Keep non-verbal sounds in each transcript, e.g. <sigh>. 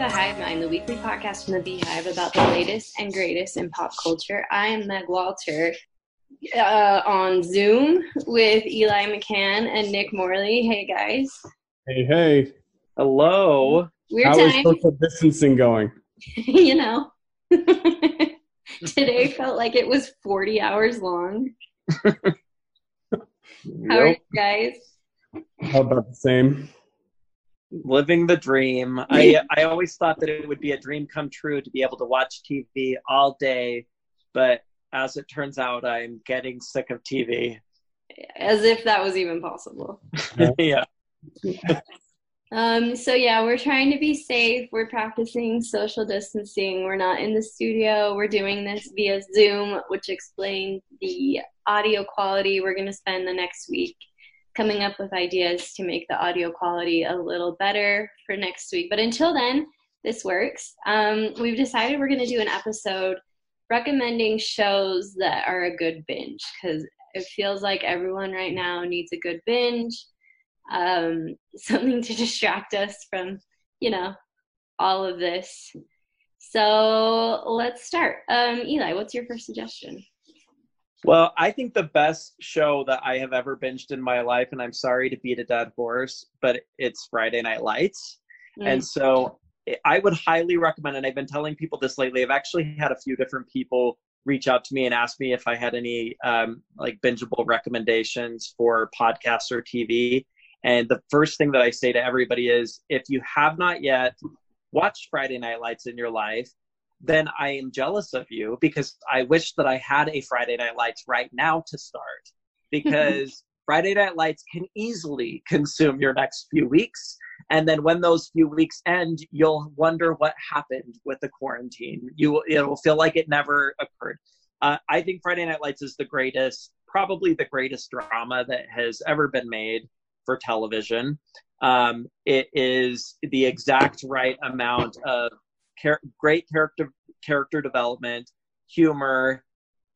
Welcome to Hive Mind, the weekly podcast from the Beehive about the latest and greatest in pop culture. I am Meg Walter uh, on Zoom with Eli McCann and Nick Morley. Hey guys. Hey, hey. Hello. Weird How is time. social distancing going? <laughs> you know. <laughs> Today felt like it was 40 hours long. <laughs> How are you guys? How about the same? Living the dream. I I always thought that it would be a dream come true to be able to watch TV all day, but as it turns out, I'm getting sick of TV. As if that was even possible. <laughs> yeah. Um, so yeah, we're trying to be safe. We're practicing social distancing. We're not in the studio. We're doing this via Zoom, which explains the audio quality. We're going to spend the next week coming up with ideas to make the audio quality a little better for next week. But until then, this works. Um, we've decided we're going to do an episode recommending shows that are a good binge because it feels like everyone right now needs a good binge um, <laughs> something to distract us from, you know, all of this. So let's start. Um, Eli, what's your first suggestion? Well, I think the best show that I have ever binged in my life, and I'm sorry to beat a dead horse, but it's Friday Night Lights. And so I would highly recommend, and I've been telling people this lately. I've actually had a few different people reach out to me and ask me if I had any um, like bingeable recommendations for podcasts or TV. And the first thing that I say to everybody is if you have not yet watched Friday Night Lights in your life, then I am jealous of you because I wish that I had a Friday Night Lights right now to start <laughs> because Friday Night Lights can easily consume your next few weeks. And then when those few weeks end, you'll wonder what happened with the quarantine. You it'll feel like it never occurred. Uh, I think Friday Night Lights is the greatest, probably the greatest drama that has ever been made for television. Um, it is the exact right amount of char- great character character development, humor,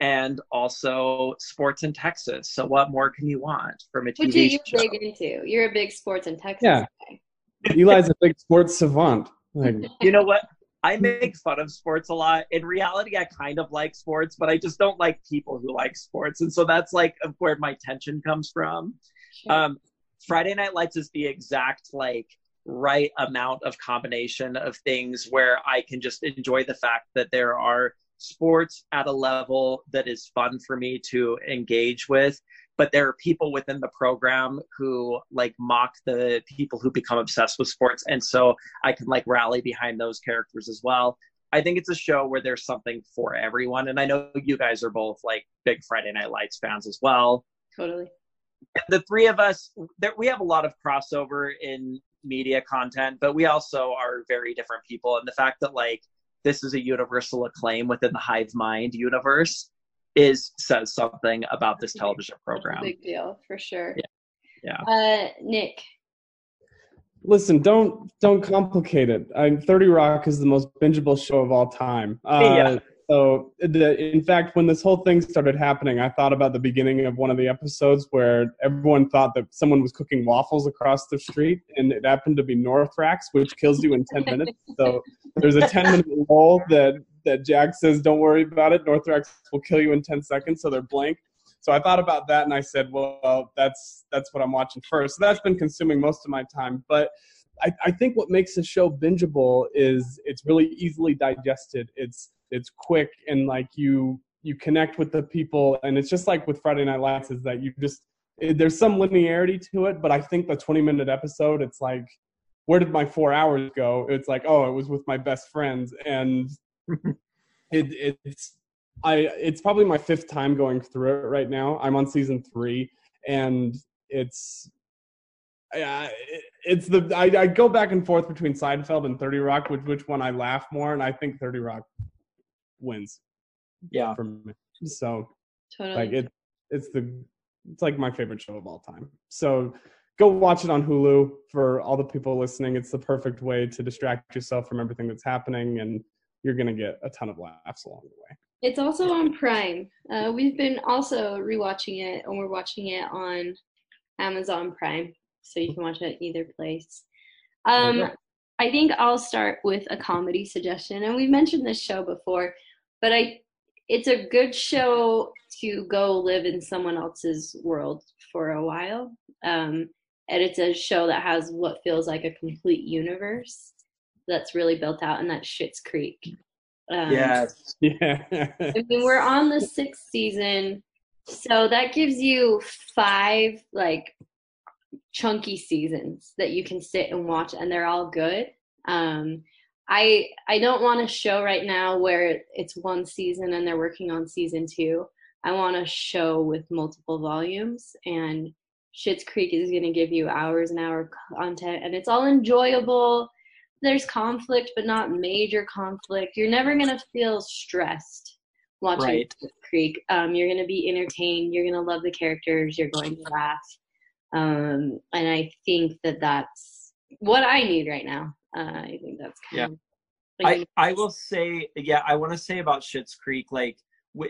and also sports in Texas. So what more can you want from a Which TV you're show? big into. You're a big sports in Texas Yeah. guy. <laughs> Eli's a big sports savant. Like, You know what? I make fun of sports a lot. In reality, I kind of like sports, but I just don't like people who like sports, and so that's like where my tension comes from. Sure. Um, Friday Night Lights is the exact like right amount of combination of things where I can just enjoy the fact that there are sports at a level that is fun for me to engage with but there are people within the program who like mock the people who become obsessed with sports and so I can like rally behind those characters as well. I think it's a show where there's something for everyone and I know you guys are both like big Friday Night Lights fans as well totally. the three of us there, we have a lot of crossover in media content but we also are very different people and the fact that like this is a universal acclaim within the hive mind universe is says something about this television program big deal for sure. yeah Uh, Nick, listen, don't don't complicate it. I'm, Thirty Rock is the most bingeable show of all time. Uh, Yeah. So, the, in fact, when this whole thing started happening, I thought about the beginning of one of the episodes where everyone thought that someone was cooking waffles across the street, and it happened to be Northrax, which kills you in ten <laughs> minutes. So there's a ten minute rule that that Jack says, "Don't worry about it. Northrax will kill you in ten seconds." So they're blank. So I thought about that, and I said, "Well, that's that's what I'm watching first. So that's been consuming most of my time, but. I, I think what makes the show bingeable is it's really easily digested. It's it's quick and like you you connect with the people and it's just like with Friday Night Lights is that you just it, there's some linearity to it, but I think the 20 minute episode it's like where did my four hours go? It's like oh it was with my best friends and <laughs> it it's I it's probably my fifth time going through it right now. I'm on season three and it's yeah, it's the I, I go back and forth between Seinfeld and Thirty Rock, which which one I laugh more, and I think Thirty Rock wins yeah for me. So totally. like it, it's the it's like my favorite show of all time. So go watch it on Hulu for all the people listening. It's the perfect way to distract yourself from everything that's happening, and you're gonna get a ton of laughs along the way. It's also on Prime. Uh, we've been also rewatching it, and we're watching it on Amazon Prime, so you can watch it either place. Um, Okay. I think I'll start with a comedy suggestion, and we've mentioned this show before, but I it's a good show to go live in someone else's world for a while. Um, and it's a show that has what feels like a complete universe that's really built out, and that's Schitt's Creek. Um, yes. Yeah. <laughs> I mean, we're on the sixth season, so that gives you five like chunky seasons that you can sit and watch, and they're all good. Um, I I don't want a show right now where it's one season and they're working on season two. I want a show with multiple volumes, and Schitt's Creek is going to give you hours and hour content, and it's all enjoyable. There's conflict, but not major conflict. You're never going to feel stressed watching right. Creek. Um, you're going to be entertained. You're going to love the characters. You're going to laugh, um, and I think that that's what I need right now. Uh, I think that's kind yeah. of. Like, I I will say yeah I want to say about Schitt's Creek like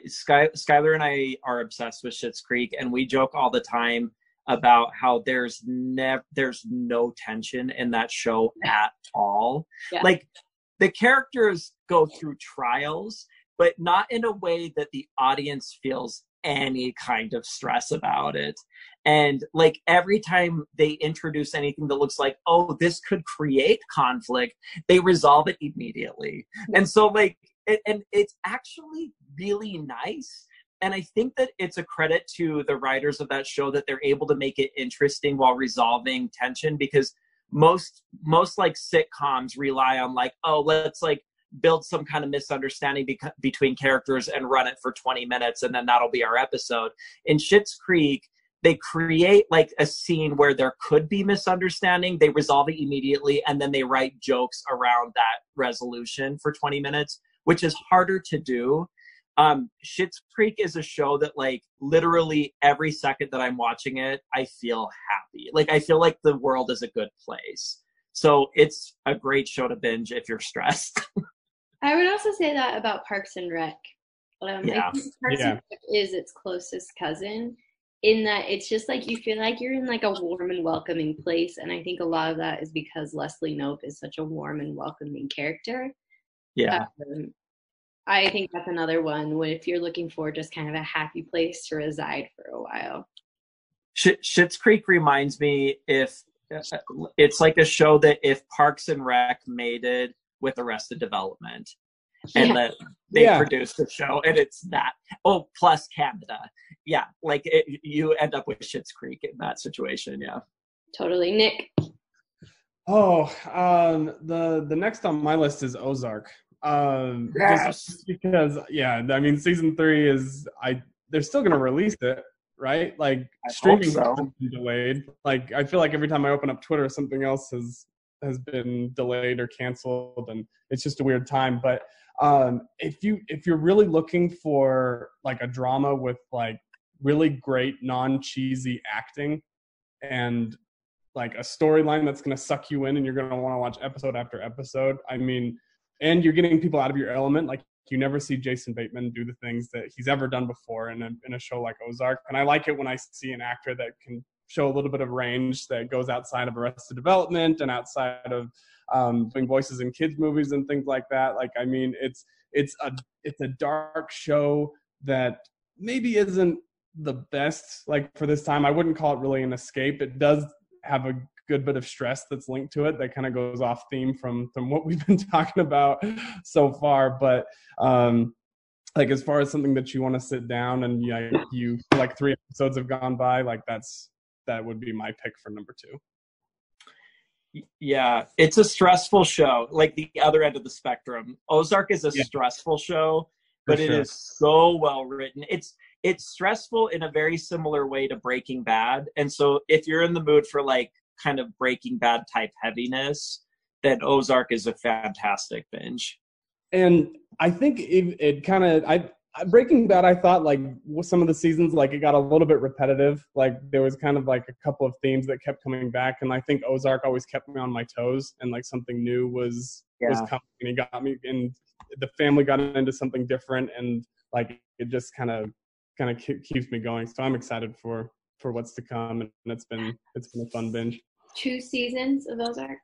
Sky, Skylar and I are obsessed with Schitt's Creek, and we joke all the time about how there's never there's no tension in that show at all. Yeah. Like the characters go through trials, but not in a way that the audience feels any kind of stress about it. And like every time they introduce anything that looks like, oh, this could create conflict, they resolve it immediately. And so, like, it, and it's actually really nice. And I think that it's a credit to the writers of that show that they're able to make it interesting while resolving tension because most most like sitcoms rely on like oh let's like build some kind of misunderstanding be- between characters and run it for 20 minutes and then that'll be our episode in Schitt's Creek they create like a scene where there could be misunderstanding they resolve it immediately and then they write jokes around that resolution for 20 minutes which is harder to do. Um Schitt's Creek is a show that like literally every second that I'm watching it I feel happy. Like I feel like the world is a good place. So it's a great show to binge if you're stressed. <laughs> I would also say that about Parks and Rec. Um, yeah. Parks yeah. and Rec is its closest cousin in that it's just like you feel like you're in like a warm and welcoming place and i think a lot of that is because leslie knope is such a warm and welcoming character. Yeah. Um, i think that's another one when if you're looking for just kind of a happy place to reside for a while. Sh- Schitt's Creek reminds me if it's like a show that if Parks and Rec made it with Arrested Development, and yeah. that they yeah. produced the show and it's that. Oh plus canada. Yeah like it, you end up with Schitt's creek in that situation yeah. Totally. Nick? Oh um the the next on my list is ozark. Um yes. just because yeah i mean season three is i they're still gonna release it right? Like I streaming so. delayed. Like i feel like every time i open up twitter something else has has been delayed or canceled and it's just a weird time. But um, if you if you're really looking for like a drama with like really great non cheesy acting and like a storyline that's going to suck you in and you're going to want to watch episode after episode i mean and you're getting people out of your element like you never see jason bateman do the things that he's ever done before in a, in a show like ozark and i like it when i see an actor that can show a little bit of range that goes outside of arrested development and outside of um, doing voices in kids movies and things like that. Like, I mean, it's it's a it's a dark show that maybe isn't the best like for this time. I wouldn't call it really an escape. It does have a good bit of stress that's linked to it that kind of goes off theme from from what <laughs> we've been talking about so far but um like as far as something that you want to sit down and you, you like three episodes have gone by like that's that would be my pick for number two yeah, it's a stressful show, like the other end of the spectrum. Ozark is a yeah. stressful show, but sure. it is so well written. It's it's stressful in a very similar way to Breaking Bad. And so if you're in the mood for like kind of Breaking Bad type heaviness, then Ozark is a fantastic binge. And I think it, it kind of I Breaking Bad, I thought like some of the seasons, like it got a little bit repetitive. Like there was kind of like a couple of themes that kept coming back, and I think Ozark always kept me on my toes, and like something new was yeah. was coming, and he got me, and the family got into something different, and like it just kind of kind of keeps me going. So I'm excited for for what's to come, and it's been it's been a fun binge. Two seasons of Ozark.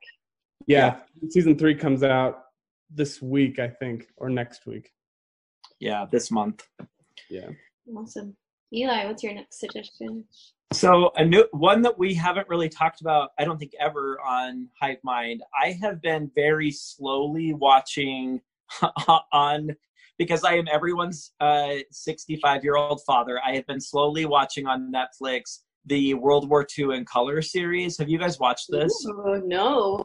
Yeah, yeah, season three comes out this week, I think, or next week. Yeah, this month. Yeah. Awesome. Eli, what's your next suggestion? So a new one that we haven't really talked about, I don't think ever on Hive Mind. I have been very slowly watching <laughs> on because I am everyone's 65 uh, year old father. I have been slowly watching on Netflix the World War II in color series. Have you guys watched this? Oh no.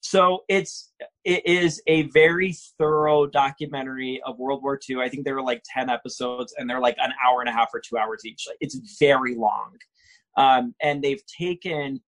So it's it is a very thorough documentary of World War II. I think there are like ten episodes, and they're like an hour and a half or two hours each. It's very long, um, and they've taken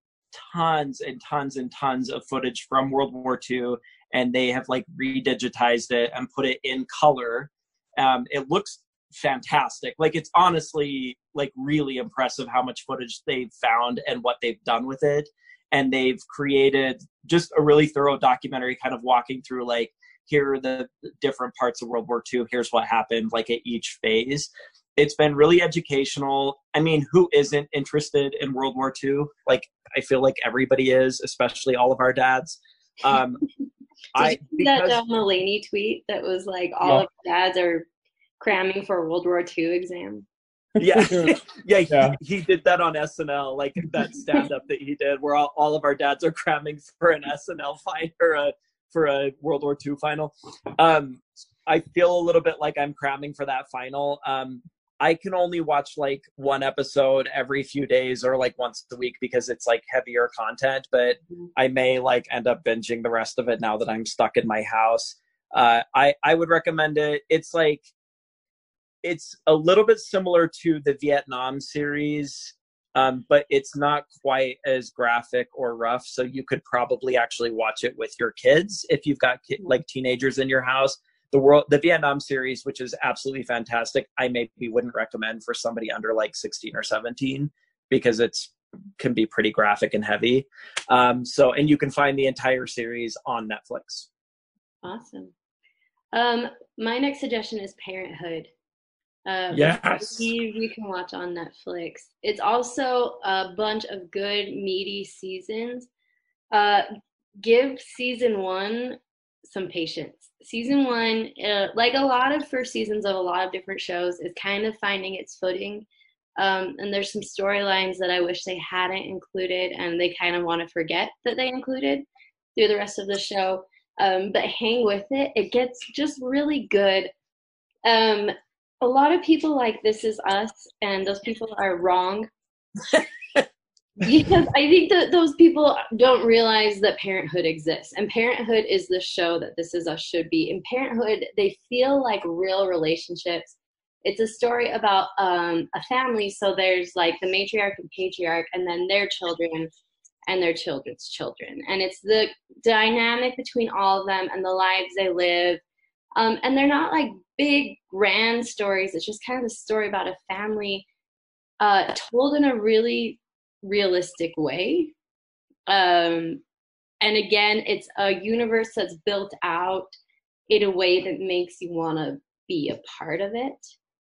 tons and tons and tons of footage from World War II, and they have like redigitized it and put it in color. Um, it looks fantastic. Like it's honestly like really impressive how much footage they've found and what they've done with it and they've created just a really thorough documentary kind of walking through like here are the different parts of world war ii here's what happened like at each phase it's been really educational i mean who isn't interested in world war ii like i feel like everybody is especially all of our dads um <laughs> Did I, you see that John Mulaney tweet that was like all yeah. of dads are cramming for a World War II exam? Yeah, yeah, <laughs> yeah. He, he, did that on SNL, like that stand up that he did, where all, all of our dads are cramming for an SNL fight or a for a World War II final. Um, I feel a little bit like I'm cramming for that final. Um, I can only watch like one episode every few days or like once a week because it's like heavier content, but. I may like end up binging the rest of it now that I'm stuck in my house. Uh, I I would recommend it. It's like it's a little bit similar to the Vietnam series, um, but it's not quite as graphic or rough. So you could probably actually watch it with your kids if you've got like teenagers in your house. The world, the Vietnam series, which is absolutely fantastic, I maybe wouldn't recommend for somebody under like 16 or 17 because it's can be pretty graphic and heavy. Um, so, and you can find the entire series on Netflix. Awesome. Um, my next suggestion is Parenthood. Uh, yes. You can watch on Netflix. It's also a bunch of good, meaty seasons. Uh, give season one some patience. Season one, uh, like a lot of first seasons of a lot of different shows, is kind of finding its footing. Um, and there's some storylines that I wish they hadn't included, and they kind of want to forget that they included through the rest of the show. Um, but hang with it; it gets just really good. Um, a lot of people like this is us and those people are wrong. <laughs> Because i think that those people don't realize that parenthood exists and parenthood is the show that this is us should be. In parenthood they feel like real relationships. It's a story about um, a family so there's like the matriarch and patriarch and then their children and their children's children. And it's the dynamic between all of them and the lives they live um, and they're not like big grand stories. It's just kind of a story about a family uh, told in a really realistic way. Um, and again, it's a universe that's built out in a way that makes you want to be a part of it.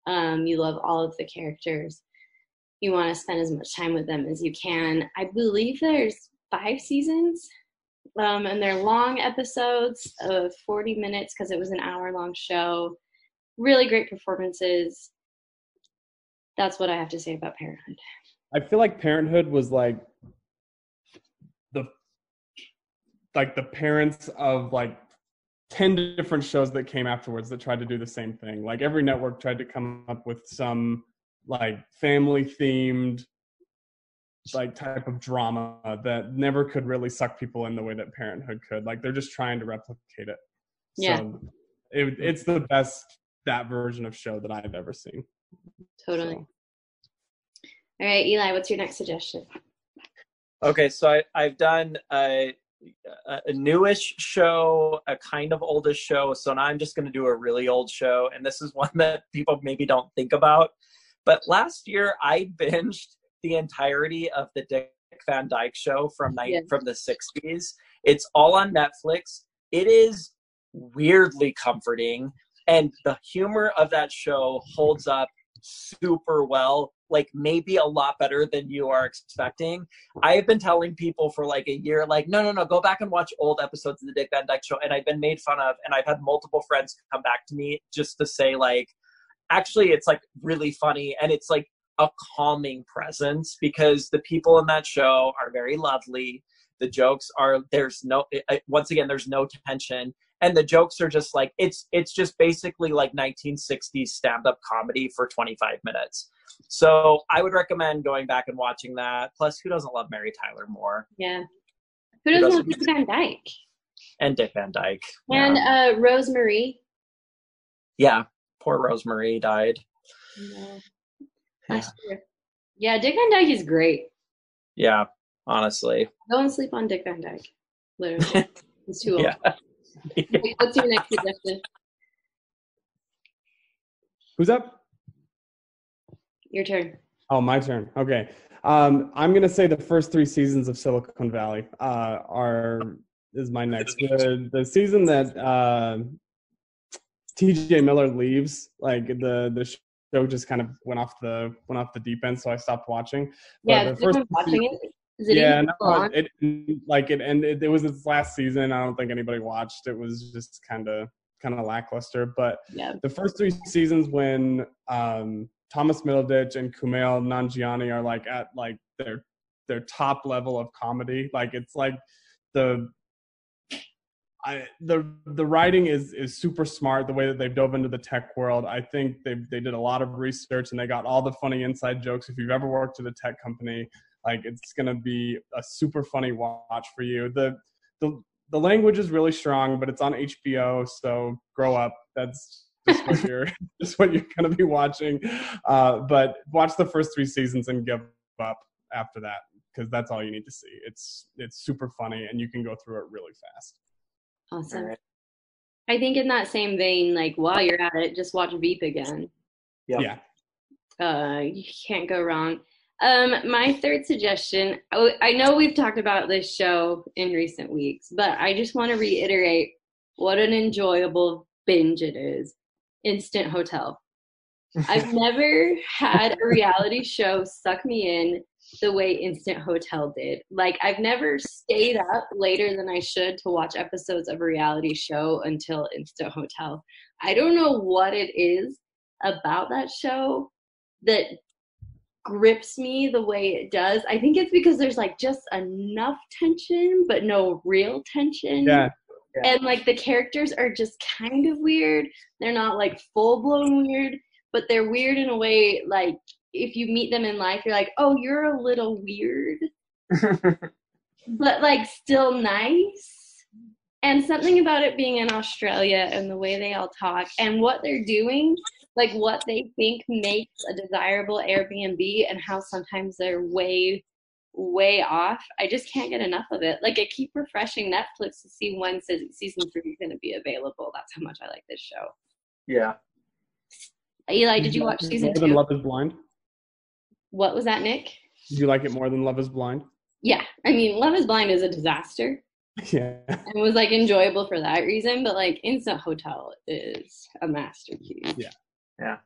Um, you love all of the characters. You want to spend as much time with them as you can. I believe there's five seasons um, and they're long episodes of 40 minutes because it was an hour long show. Really great performances. That's what I have to say about Parenthood. I feel like Parenthood was like the like the parents of like 10 different shows that came afterwards that tried to do the same thing. Like every network tried to come up with some like family themed like type of drama that never could really suck people in the way that parenthood could. Like they're just trying to replicate it. Yeah. So it, it's the best that version of show that i've ever seen. Totally. So. all right eli what's your next suggestion? Okay so I, i've done a, a newish show a kind of oldish show. So now i'm just going to do a really old show and this is one that people maybe don't think about. But last year i binged the entirety of the Dick Van Dyke Show from night yes. from the '60s. It's all on Netflix. It is weirdly comforting, and the humor of that show holds up super well. like maybe a lot better than you are expecting. I have been telling people for like a year, like, no, no, no, go back and watch old episodes of the Dick Van Dyke Show, and I've been made fun of, and I've had multiple friends come back to me just to say like, actually, it's like really funny, and it's like a calming presence because the people in that show are very lovely. The jokes are there's no once again there's no tension. And the jokes are just like it's it's just basically like 1960s stand-up comedy for 25 minutes. So i would recommend going back and watching that. Plus who doesn't love mary tyler moore? Yeah. Who doesn't, who doesn't love dick van dyke? And dick van dyke and yeah. uh rose marie. Yeah. Poor Rose Marie died. Yeah. That's yeah. yeah dick van dyke is great yeah honestly don't sleep on dick van dyke literally <laughs> it's too old yeah What's your next suggestion? Who's up? Your turn. Oh, my turn. Okay. Um, I'm gonna say the first three seasons of Silicon Valley uh, are is my next. The, the season that uh, T.J. Miller leaves, like the the show just kind of went off the went off the deep end, so I stopped watching. But yeah, the first watching it. Is it yeah, no, it, like it ended. It was its last season. I don't think anybody watched. It was just kind of kind of lackluster. But yeah. the first three seasons, when um, Thomas Middleditch and Kumail Nanjiani are like at like their their top level of comedy, like it's like the I, the the writing is is super smart. The way that they've dove into the tech world, I think they they did a lot of research and they got all the funny inside jokes. If you've ever worked at a tech company, like it's gonna be a super funny watch for you. The the the language is really strong, but it's on HBO, so grow up. That's just what <laughs> you're <laughs> just what you're gonna be watching. Uh, but watch the first three seasons and give up after that because that's all you need to see. It's it's super funny and you can go through it really fast. Awesome. Right. I think in that same vein, like while you're at it, just watch Veep again. Yep. Yeah. Uh, you can't go wrong. Um, my third suggestion oh, I know we've talked about this show in recent weeks, but I just want to reiterate what an enjoyable binge it is Instant Hotel. <laughs> I've never had a reality show suck me in the way Instant Hotel did. Like, I've never stayed up later than I should to watch episodes of a reality show until Instant Hotel. I don't know what it is about that show that grips me the way it does. I think it's because there's like just enough tension, but no real tension. Yeah. yeah. And like the characters are just kind of weird. They're not like full blown weird, but they're weird in a way like if you meet them in life, you're like, oh, you're a little weird, <laughs> but like still nice. And something about it being in Australia and the way they all talk and what they're doing like what they think makes a desirable Airbnb and how sometimes they're way way off. I just can't get enough of it. Like I keep refreshing Netflix to see when season three is going to be available. That's how much I like this show. Yeah. Eli, did you watch season more two? Than Love Is Blind. What was that, Nick? Did you like it more than Love Is Blind? Yeah, I mean, Love Is Blind is a disaster. <laughs> Yeah. It was like enjoyable for that reason, but like Instant Hotel is a masterpiece. Yeah. Yeah.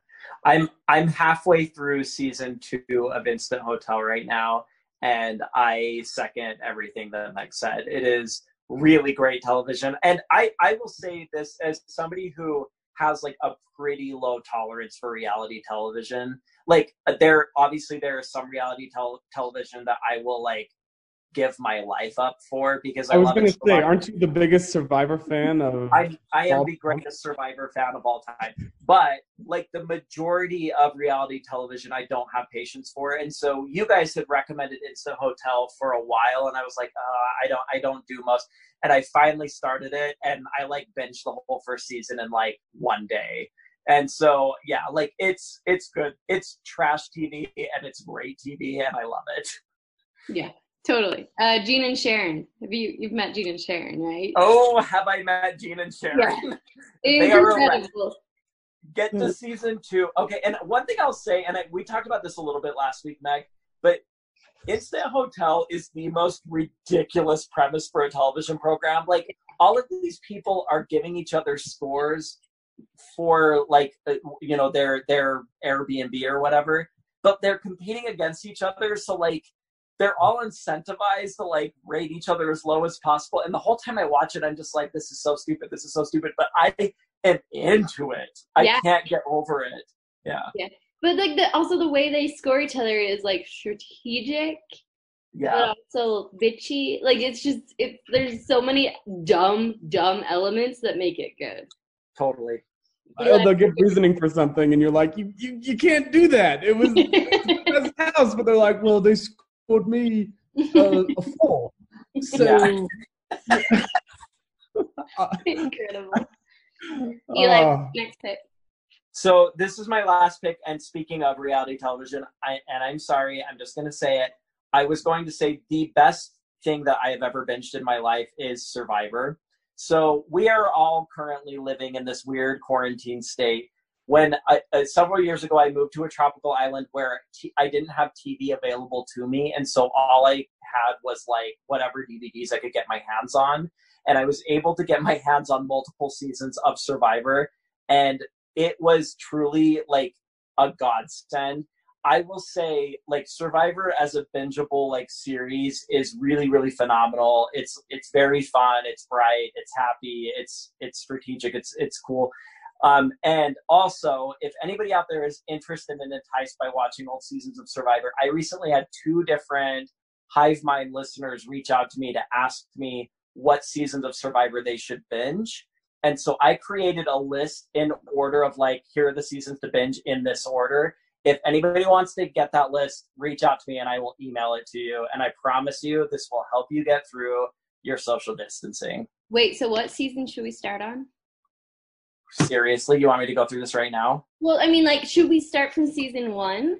I'm I'm halfway through season two of Instant Hotel right now, and I second everything that Meg said. It is really great television. And I, I will say this as somebody who has like a pretty low tolerance for reality television. Like there obviously there is some reality tel- television that I will like give my life up for because I, I was going to say, aren't you the biggest Survivor fan of? I I am the greatest Survivor fan of all time, but like the majority of reality television, I don't have patience for, and so you guys had recommended Instant Hotel for a while, and I was like, uh, I don't I don't do most, and I finally started it, and I like binged the whole first season in like one day. And so, yeah, like it's it's good. It's trash TV and it's great TV, and I love it. Yeah, Totally. Uh, Gene and Sharon. Have you you've met Gene and Sharon, right? Oh, have I met Gene and Sharon? Yeah. <laughs> they are incredible. Get to season two. Okay, and one thing I'll say, and I, we talked about this a little bit last week, Meg, but Instant Hotel is the most ridiculous premise for a television program. Like all of these people are giving each other scores for like uh, you know their their Airbnb or whatever but they're competing against each other. So like they're all incentivized to like rate each other as low as possible. And the whole time I watch it, I'm just like, this is so stupid. This is so stupid. But I am into it. I Yeah. can't get over it. Yeah. Yeah. But like the also the way they score each other is like strategic, Yeah. but also bitchy. Like it's just it. There's so many dumb, dumb elements that make it good. Totally. Uh, they'll give reasoning for something, and you're like, you, you, you can't do that. It was the best <laughs> house, but they're like, well, they scored me uh, a four. So, <laughs> Incredible. <laughs> Eli, uh, next pick. So this is my last pick. And speaking of reality television, I and I'm sorry, I'm just gonna say it. I was going to say the best thing that I have ever binged in my life is Survivor. So we are all currently living in this weird quarantine state. When I, uh, several years ago I moved to a tropical island where t- I didn't have TV available to me, and so all I had was like whatever DVDs I could get my hands on, and I was able to get my hands on multiple seasons of Survivor, and it was truly like a godsend. I will say like Survivor as a bingeable like series is really really phenomenal. It's it's very fun, it's bright, it's happy, it's it's strategic, it's it's cool. Um, and also, if anybody out there is interested and enticed by watching old seasons of Survivor, I recently had two different Hive Mind listeners reach out to me to ask me what seasons of Survivor they should binge. And so I created a list in order of like, here are the seasons to binge in this order. If anybody wants to get that list, reach out to me and I will email it to you. And I promise you, this will help you get through your social distancing. Wait, so what season should we start on? Seriously, you want me to go through this right now? Well, I mean, like, should we start from season one?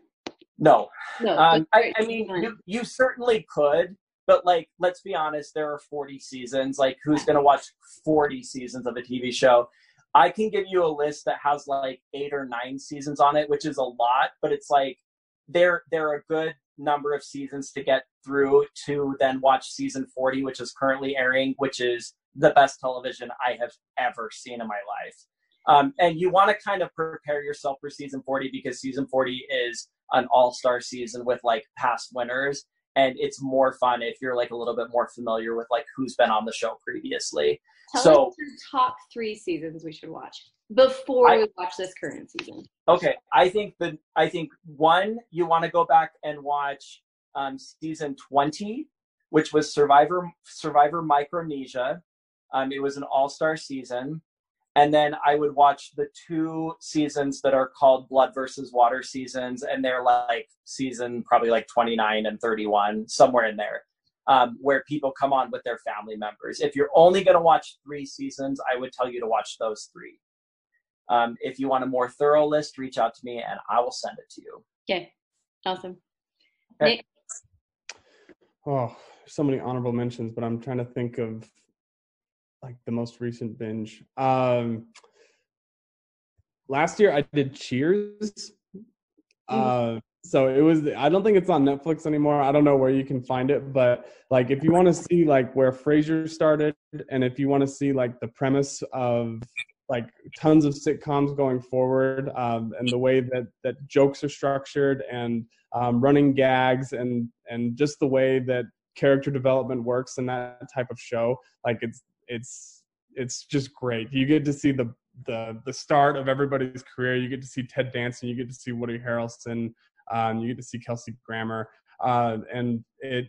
No. No. Um, I, I mean, you, you certainly could, but like, let's be honest, there are 40 seasons. Like, who's going to watch 40 seasons of a TV show? I can give you a list that has like eight or nine seasons on it, which is a lot, but it's like there there are a good number of seasons to get through to then watch season 40, which is currently airing, which is the best television I have ever seen in my life. Um, and you want to kind of prepare yourself for season 40 because season 40 is an all-star season with like past winners and it's more fun if you're like a little bit more familiar with like who's been on the show previously. Tell so- us your top three seasons we should watch before I- we watch this current season. okay i think the i think one you want to go back and watch um, season 20 which was survivor survivor micronesia. Um, it was an all-star season and then i would watch the two seasons that are called blood versus water seasons and they're like season probably like 29 and 31 somewhere in there um, where people come on with their family members. If you're only going to watch three seasons i would tell you to watch those three. Um, if you want a more thorough list reach out to me and i will send it to you. Okay, awesome. Okay. Nick, oh, so many honorable mentions, but I'm trying to think of like the most recent binge. Um, last year I did Cheers. Uh, so it was. I don't think it's on Netflix anymore. I don't know where you can find it, but like if you want to see like where Frasier started, and if you want to see like the premise of like tons of sitcoms going forward, um, and the way that that jokes are structured, and um, running gags, and and just the way that character development works in that type of show, like it's it's it's just great. You get to see the the the start of everybody's career. You get to see Ted Danson. You get to see Woody Harrelson. Um, you get to see Kelsey Grammer, uh, and it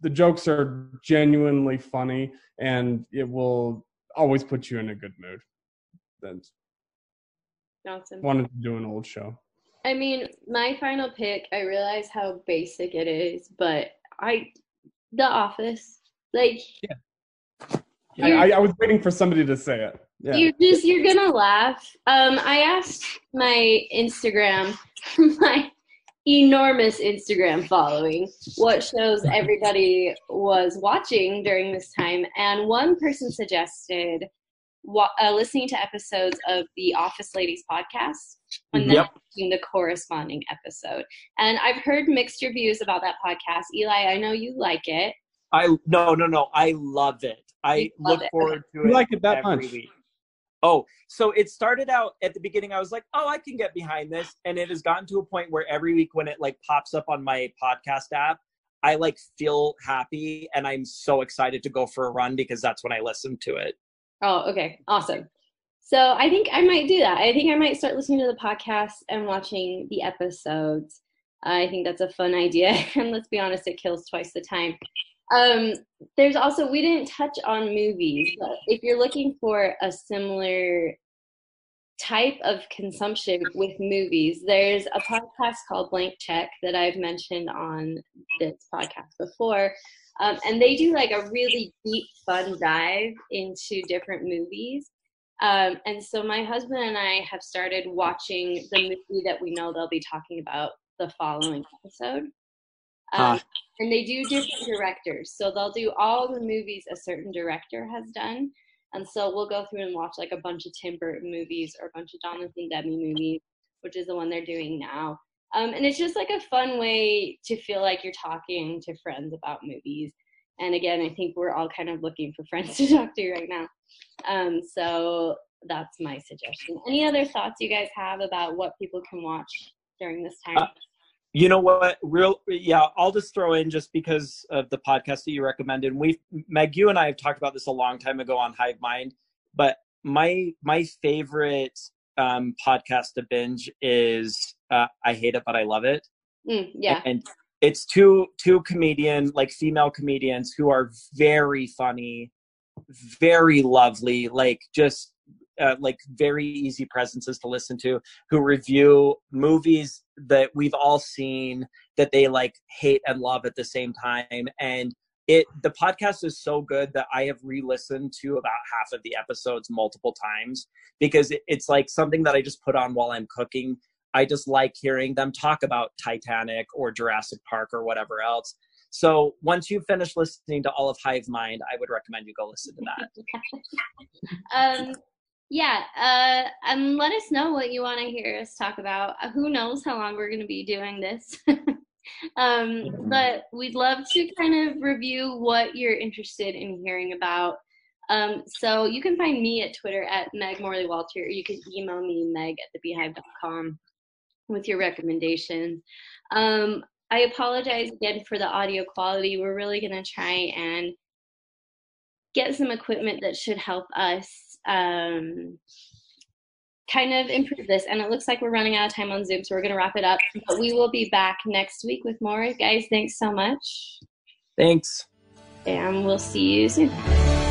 the jokes are genuinely funny, and it will always put you in a good mood. That's awesome. wanted to do an old show. I mean, my final pick, I realize how basic it is, but I, The Office, like, I, you're, I, I was waiting for somebody to say it. Yeah. you're just, you're gonna laugh. Um, I asked my Instagram, <laughs> my enormous Instagram following, what shows everybody was watching during this time, and one person suggested wa- uh, listening to episodes of the Office Ladies podcast and then Yep. watching the corresponding episode. And I've heard mixed reviews about that podcast. Eli, I know you like it. I no no no. I love it. I love look it. forward to You it. like it that every much? week. Oh, so it started out at the beginning. I was like, oh, I can get behind this. And it has gotten to a point where every week when it like pops up on my podcast app, I like feel happy and I'm so excited to go for a run because that's when I listen to it. Oh, okay. Awesome. So I think I might do that. I think I might start listening to the podcast and watching the episodes. I think that's a fun idea. <laughs> and let's be honest, it kills twice the time. Um, there's also, we didn't touch on movies, but if you're looking for a similar type of consumption with movies, there's a podcast called Blank Check that I've mentioned on this podcast before. Um, and they do like a really deep, fun dive into different movies. Um, and so my husband and I have started watching the movie that we know they'll be talking about the following episode. Um, and they do different directors. So they'll do all the movies a certain director has done. And so we'll go through and watch like a bunch of Tim Burton movies or a bunch of Jonathan Demme movies, which is the one they're doing now. Um, and it's just like a fun way to feel like you're talking to friends about movies. And again, I think we're all kind of looking for <laughs> friends to talk to right now. Um, so that's my suggestion. Any other thoughts you guys have about what people can watch during this time? Uh, you know what? Real, yeah. I'll just throw in just because of the podcast that you recommended. We, Meg, you and I have talked about this a long time ago on Hive Mind, but my my favorite um, podcast to binge is uh, I hate it, but I love it. Mm, yeah, and it's two two comedian like female comedians who are very funny, very lovely, like just uh, like very easy presences to listen to who review movies that we've all seen that they like hate and love at the same time. And it the podcast is so good that i have re-listened to about half of the episodes multiple times because it, it's like something that i just put on while i'm cooking. I just like hearing them talk about titanic or jurassic park or whatever else. So once you finish listening to all of hive mind i would recommend you go listen to that. <laughs> Um yeah, uh, and let us know what you want to hear us talk about. Uh, who knows how long we're going to be doing this. <laughs> um, but we'd love to kind of review what you're interested in hearing about. Um, so you can find me at Twitter at Meg Morley Walter, or you can email me meg at thebeehive.com with your recommendations. Um, I apologize again for the audio quality. We're really going to try and get some equipment that should help us um, kind of improve this. And it looks like we're running out of time on Zoom, so we're going to wrap it up. But we will be back next week with more. Guys, thanks so much. Thanks. And we'll see you soon.